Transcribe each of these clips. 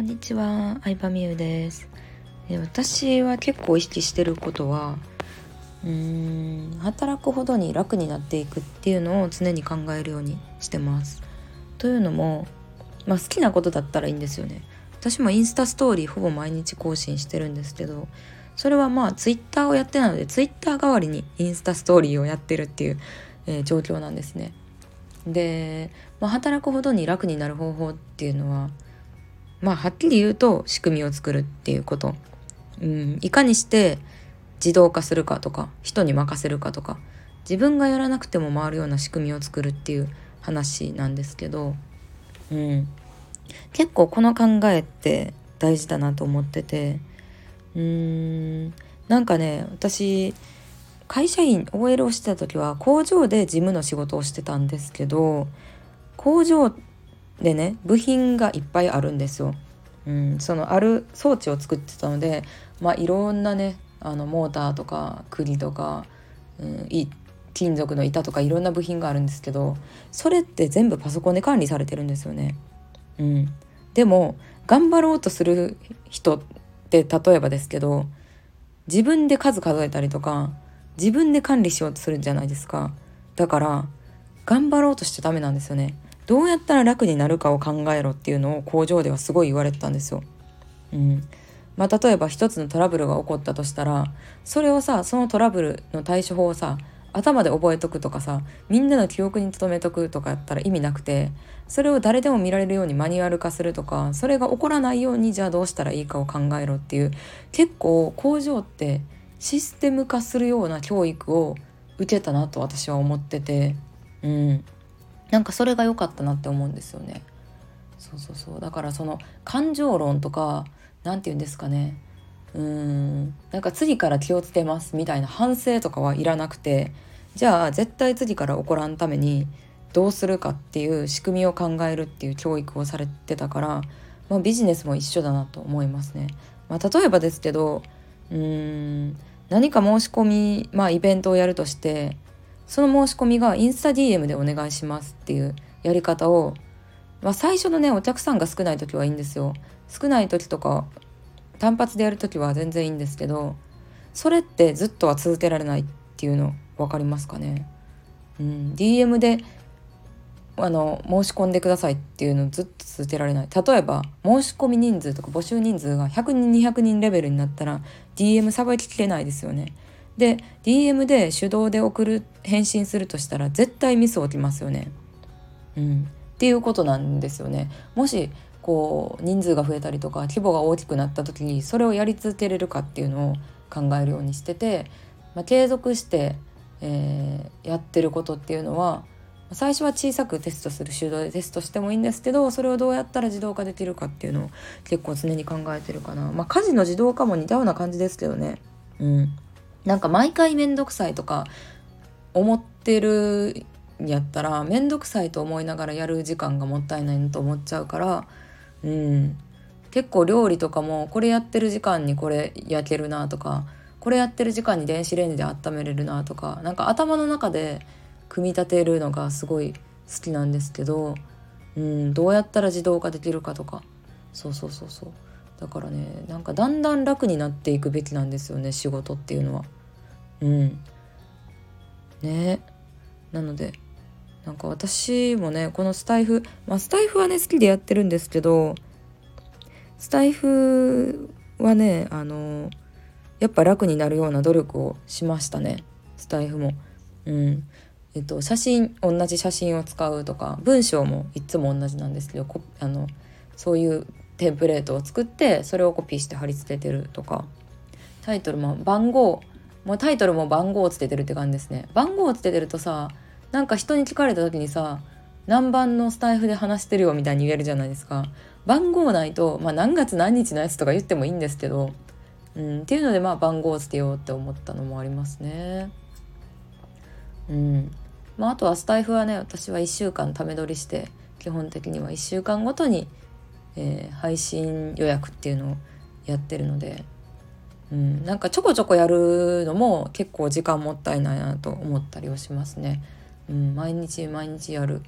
こんにちは、相葉美優です。私は結構意識してることは、うーん、働くほどに楽になっていくっていうのを常に考えるようにしてます。というのも、まあ好きなことだったらいいんですよね。私もインスタストーリーほぼ毎日更新してるんですけど、それはまあツイッターをやってないので、ツイッター代わりにインスタストーリーをやってるっていう、えー状況なんですね。で、まあ、働くほどに楽になる方法っていうのはまあはっきり言うと仕組みを作るっていうこと、うん、いかにして自動化するかとか人に任せるかとか自分がやらなくても回るような仕組みを作るっていう話なんですけど、うん、結構この考えって大事だなと思ってて。うーん。なんかね私会社員 OL をしてた時は工場で事務の仕事をしてたんですけど工場でね部品がいっぱいあるんですよ。うん、そのある装置を作ってたので、まあ、いろんなねあのモーターとか釘とか、うん、い金属の板とかいろんな部品があるんですけどそれって全部パソコンで管理されてるんですよね。うん、でも頑張ろうとする人って例えばですけど自分で数数えたりとか自分で管理しようとするんじゃないですかだから頑張ろうとしちゃダメなんですよねどうやったら楽になるかを考えろっていうのを工場ではすごい言われてたんですよ。うん。まあ、例えば一つのトラブルが起こったとしたらそれをさそのトラブルの対処法をさ頭で覚えとくとかさみんなの記憶に留めとくとかやったら意味なくてそれを誰でも見られるようにマニュアル化するとかそれが起こらないようにじゃあどうしたらいいかを考えろっていう結構工場ってシステム化するような教育を受けたなと私は思ってて。うん。なんかそれが良かったなって思うんですよね。そうそうそうだからその感情論とか何て言うんですかねうーんなんか次から気をつけますみたいな反省とかはいらなくてじゃあ絶対次から起こらんためにどうするかっていう仕組みを考えるっていう教育をされてたから、まあ、ビジネスも一緒だなと思いますね。まあ、例えばですけどうーん何か申し込み、まあ、イベントをやるとしてその申し込みがインスタ DM でお願いしますっていうやり方を、まあ、最初のねお客さんが少ない時はいいんですよ。少ない時とか単発でやる時は全然いいんですけどそれってずっとは続けられないっていうの分かりますかね、うん、DM であの申し込んでくださいっていうのをずっと続けられない。例えば申し込み人数とか募集人数が100人200人レベルになったら DM さばききれないですよね。で DM で手動で送る返信するとしたら絶対ミス起きますよね。うん、っていうことなんですよね。もしこう人数が増えたりとか規模が大きくなった時にそれをやり続けれるかっていうのを考えるようにしてて、まあ、継続して、えーやってることっていうのは最初は小さくテストする手動でテストしてもいいんですけどそれをどうやったら自動化できるかっていうのを結構常に考えてるかな。まあ、家事の自動化も似たような感じですけどね。うんなんか毎回めんどくさいとか思ってるんやったらめんどくさいと思いながらやる時間がもったいないなと思っちゃうからうん。結構料理とかもこれやってる時間にこれ焼けるなとかこれやってる時間に電子レンジで温めれるなとかなんか頭の中で組み立てるのがすごい好きなんですけど、うん、どうやったら自動化できるかとか。そうそうそうそう。だからねなんかだんだん楽になっていくべきなんですよね仕事っていうのは。うんねなのでなんか私もねこのスタイフまあスタイフはね好きでやってるんですけどスタイフはねあのやっぱ楽になるような努力をしましたねスタイフも。うんえっと、写真同じ写真を使うとか文章もいつも同じなんですけどあのそういうテンプレートを作ってそれをコピーして貼り付けてるとか。タイトルも番号もうタイトルも番号をつけてるって感じですね。番号をつけてるとさなんか人に聞かれた時にさ何番のスタイフで話してるよみたいに言えるじゃないですか。番号ないと、まあ、何月何日のやつとか言ってもいいんですけど、うん、っていうのでまあ番号をつけようって思ったのもありますね。うん。まああとはスタイフはね私は1週間ため撮りして基本的には1週間ごとにえー配信予約っていうのをやってるので、うん、なんかちょこちょこやるのも結構時間もったいないなと思ったりはしますね。うん、毎日毎日やる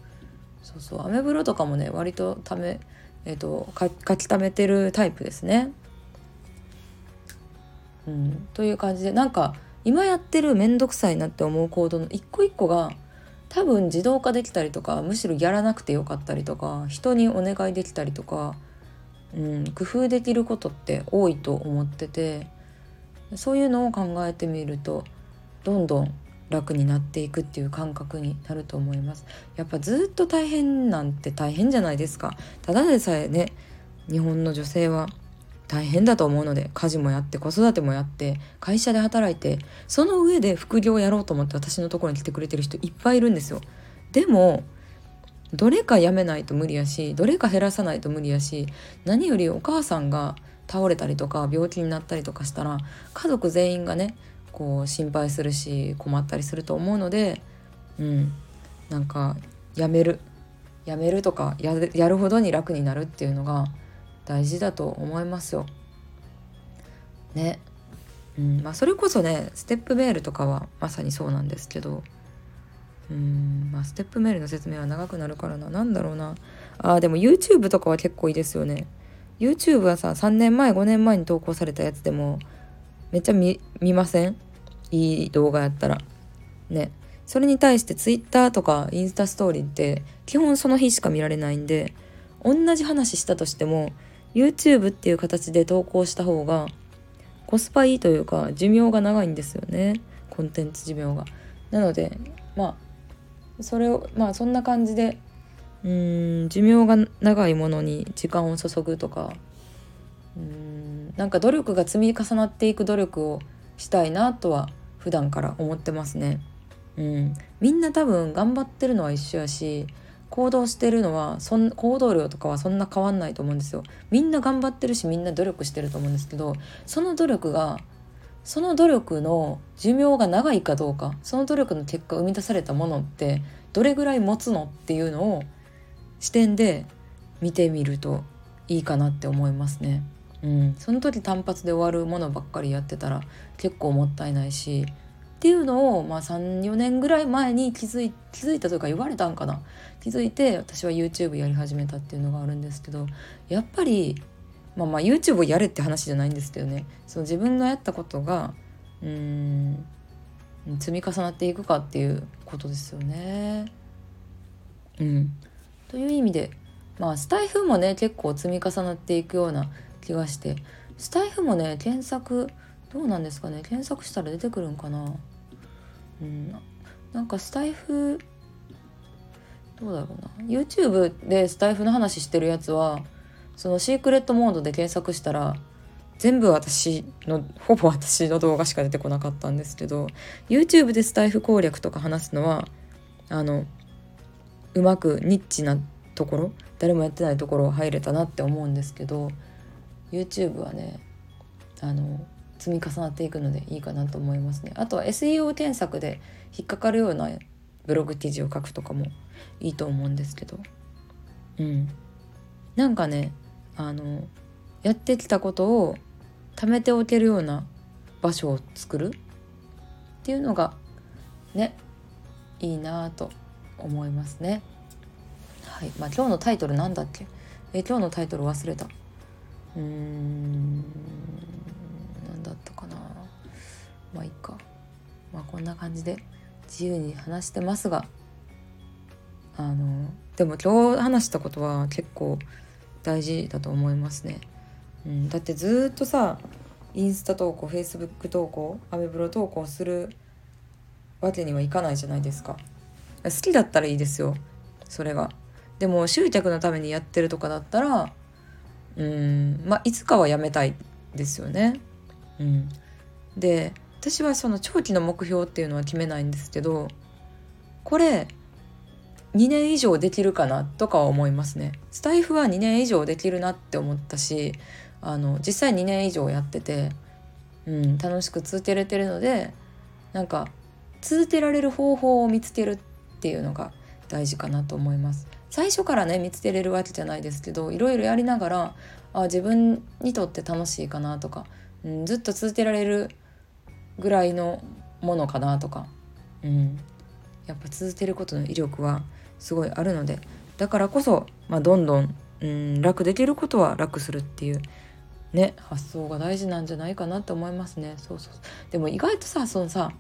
そうそうアメブロとかもね割とためえーと、と書き溜めてるタイプですね。うん、という感じでなんか今やってる面倒くさいなって思う行動の一個一個が多分自動化できたりとかむしろやらなくてよかったりとか人にお願いできたりとか、うん、工夫できることって多いと思っててそういうのを考えてみるとどんどん楽になっていくっていう感覚になると思います。やっぱずっと大変なんて大変じゃないですか。ただでさえね日本の女性は大変だと思うので家事もやって子育てもやって会社で働いてその上で副業をやろうと思って私のところに来てくれてる人いっぱいいるんですよ。でもどれかやめないと無理やしどれか減らさないと無理やし何よりお母さんが倒れたりとか病気になったりとかしたら家族全員がねこう心配するし困ったりすると思うのでうんなんかやめる。やめるとかやるほどに楽になるっていうのが大事だと思いますよ。ね。うんまあ、それこそねステップメールとかはまさにそうなんですけど。うんまあステップメールの説明は長くなるからな。何だろうな。あでも YouTube とかは結構いいですよね。YouTube はさ3年前5年前に投稿されたやつでもめっちゃ見ません？いい動画やったら。ね。それに対して Twitter とかインスタストーリーって基本その日しか見られないんで同じ話したとしても YouTube っていう形で投稿した方がコスパいいというか寿命が長いんですよねコンテンツ寿命が。なのでまあそれをまあそんな感じでうん寿命が長いものに時間を注ぐとかうんなんか努力が積み重なっていく努力をしたいなとは普段から思ってますね。うん、みんな多分頑張ってるのは一緒やし行動してるのはそん行動量とかはそんな変わんないと思うんですよみんな頑張ってるしみんな努力してると思うんですけどその努力がその努力の寿命が長いかどうかその努力の結果生み出されたものってどれぐらい持つのっていうのを視点で見てみるといいかなって思いますね。うん、その時単発で終わるものばっかりやってたら結構もったいないしっていうのを、まあ、34年ぐらい前に気づい気づいたというか言われたんかな。気づいて私は YouTube やり始めたっていうのがあるんですけどやっぱり、まあ、まあ YouTube をやれって話じゃないんですけどね。その自分がやったことがうん積み重なっていくかっていうことですよね。うん、という意味でまあスタイフもね結構積み重なっていくような気がして。スタイフもね検索どうなんですかね。検索したら出てくるんかな。うん、なんかスタイフどうだろうな。YouTube でスタイフの話してるやつはそのシークレットモードで検索したら全部私のほぼ私の動画しか出てこなかったんですけど YouTube でスタイフ攻略とか話すのはあのうまくニッチなところ誰もやってないところを入れたなって思うんですけど YouTube はねあの積み重なっていくのでいいかなと思いますね。あとは SEO 検索で引っかかるようなブログ記事を書くとかもいいと思うんですけど。うん。なんかねあのやってきたことを貯めておけるような場所を作るっていうのがねいいなと思いますね。はい。まあ今日のタイトルなんだっけ？え今日のタイトル忘れた。うーん。まあいいか。まあこんな感じで自由に話してますがあのでも今日話したことは結構大事だと思いますね、うん、だってずっとさインスタ投稿フェイスブック投稿アメブロ投稿するわけにはいかないじゃないですか。好きだったらいいですよそれが。でも集客のためにやってるとかだったらうんまあいつかはやめたいですよね。うん、で私はその長期の目標っていうのは決めないんですけどこれ2年以上できるかなとかは思いますね。スタイフは2年以上できるなって思ったしあの実際2年以上やってて、うん、楽しく続けれてるのでなんか続けられる方法を見つけるっていうのが大事かなと思います。最初からね見つけれるわけじゃないですけどいろいろやりながらあ自分にとって楽しいかなとかうん、ずっと続けられるぐらいのものかなとか、うん、やっぱ続けることの威力はすごいあるので。だからこそ、まあ、どんどんうん楽できることは楽するっていうね発想が大事なんじゃないかなって思いますね。そうそう。でも意外とさそのさ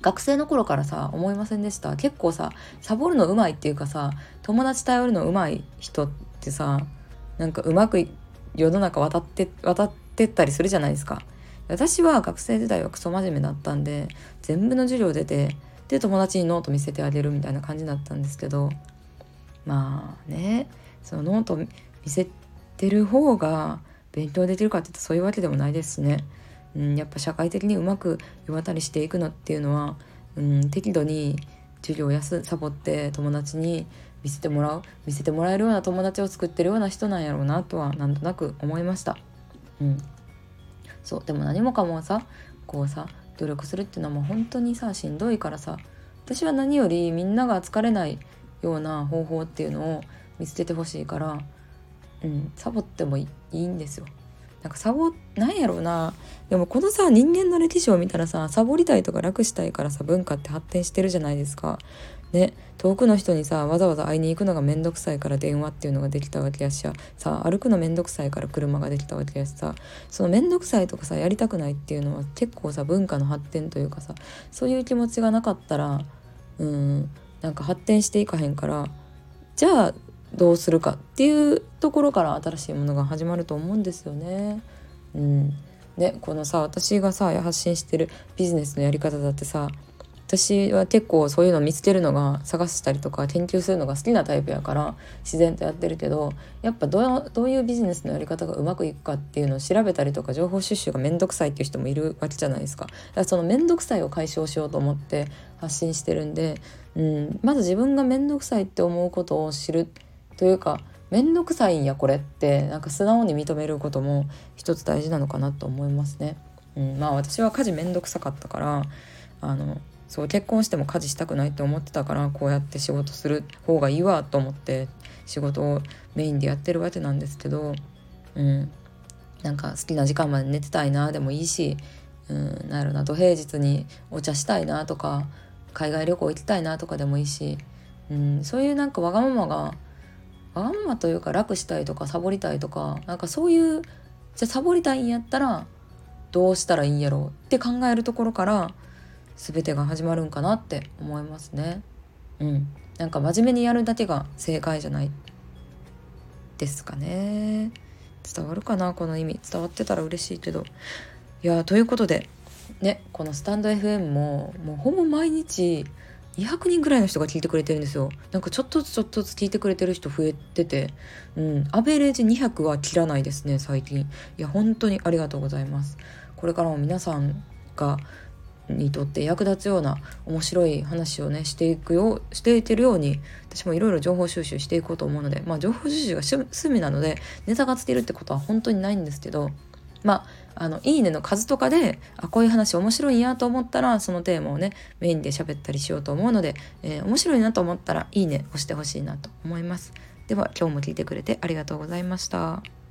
学生の頃からさ思いませんでした？結構さサボるのうまいっていうかさ友達頼るのうまい人ってさなんかうまく世の中渡って渡ってったりするじゃないですか。私は学生時代はクソ真面目だったんで全部の授業出てで友達にノート見せてあげるみたいな感じだったんですけどまあねそのノート見せてる方が勉強できるかって言ったらそういうわけでもないですしね、うん、やっぱ社会的にうまく世渡りしていくのっていうのは、うん、適度に授業をやすサボって友達に見せてもらう見せてもらえるような友達を作ってるような人なんやろうなとはなんとなく思いました。うん、そうでも何もかもさこうさ努力するっていうのはもう本当にさしんどいからさ私は何よりみんなが疲れないような方法っていうのを見つけてほしいから、うん、サボってもいいんですよ。なんかサボなんやろうな。でもこのさ人間の歴史を見たらさサボりたいとか楽したいからさ文化って発展してるじゃないですか。ね。遠くの人にさわざわざ会いに行くのがめんどくさいから電話っていうのができたわけやしさ。歩くのめんどくさいから車ができたわけやしさ。そのめんどくさいとかさやりたくないっていうのは結構さ文化の発展というかさそういう気持ちがなかったらうんなんか発展していかへんから。じゃあどうするかっていうところから新しいものが始まると思うんですよね。うん、でこのさ私がさ発信してるビジネスのやり方だってさ私は結構そういうの見つけるのが探したりとか研究するのが好きなタイプやから自然とやってるけどやっぱどうどういうビジネスのやり方がうまくいくかっていうのを調べたりとか情報収集が面倒くさいっていう人もいるわけじゃないですか。だからその面倒くさいを解消しようと思って発信してるんで、うん、まず自分が面倒くさいって思うことを知るというか面倒くさいんやこれってなんか素直に認めることも一つ大事なのかなと思いますね。うん、まあ私は家事面倒くさかったからあのそう結婚しても家事したくないって思ってたからこうやって仕事する方がいいわと思って仕事をメインでやってるわけなんですけど、うん、なんか好きな時間まで寝てたいなでもいいし、うん、なんやろな土平日にお茶したいなとか海外旅行行きたいなとかでもいいし、うん、そういうなんかわがままがわがまというか楽したいとかサボりたいとかなんかそういうじゃサボりたいんやったらどうしたらいいんやろうって考えるところから全てが始まるんかなって思いますね。うん、なんか真面目にやるだけが正解じゃないですかね。伝わるかなこの意味伝わってたら嬉しいけど。いやということでねこのスタンド FM ももうほぼ毎日200人ぐらいの人が聞いてくれてるんですよ。なんかちょっとずつちょっとずつ聞いてくれてる人増えてて。うん。アベレージ200は切らないですね最近。いや本当にありがとうございます。これからも皆さんがにとって役立つような面白い話をねしていくようしていけるように私もいろいろ情報収集していこうと思うのでまあ情報収集が趣味なのでネタがつけるってことは本当にないんですけどまああのいいねの数とかであこういう話面白いんやと思ったらそのテーマをねメインで喋ったりしようと思うので、えー、面白いなと思ったらいいね押してほしいなと思います。では今日も聞いてくれてありがとうございました。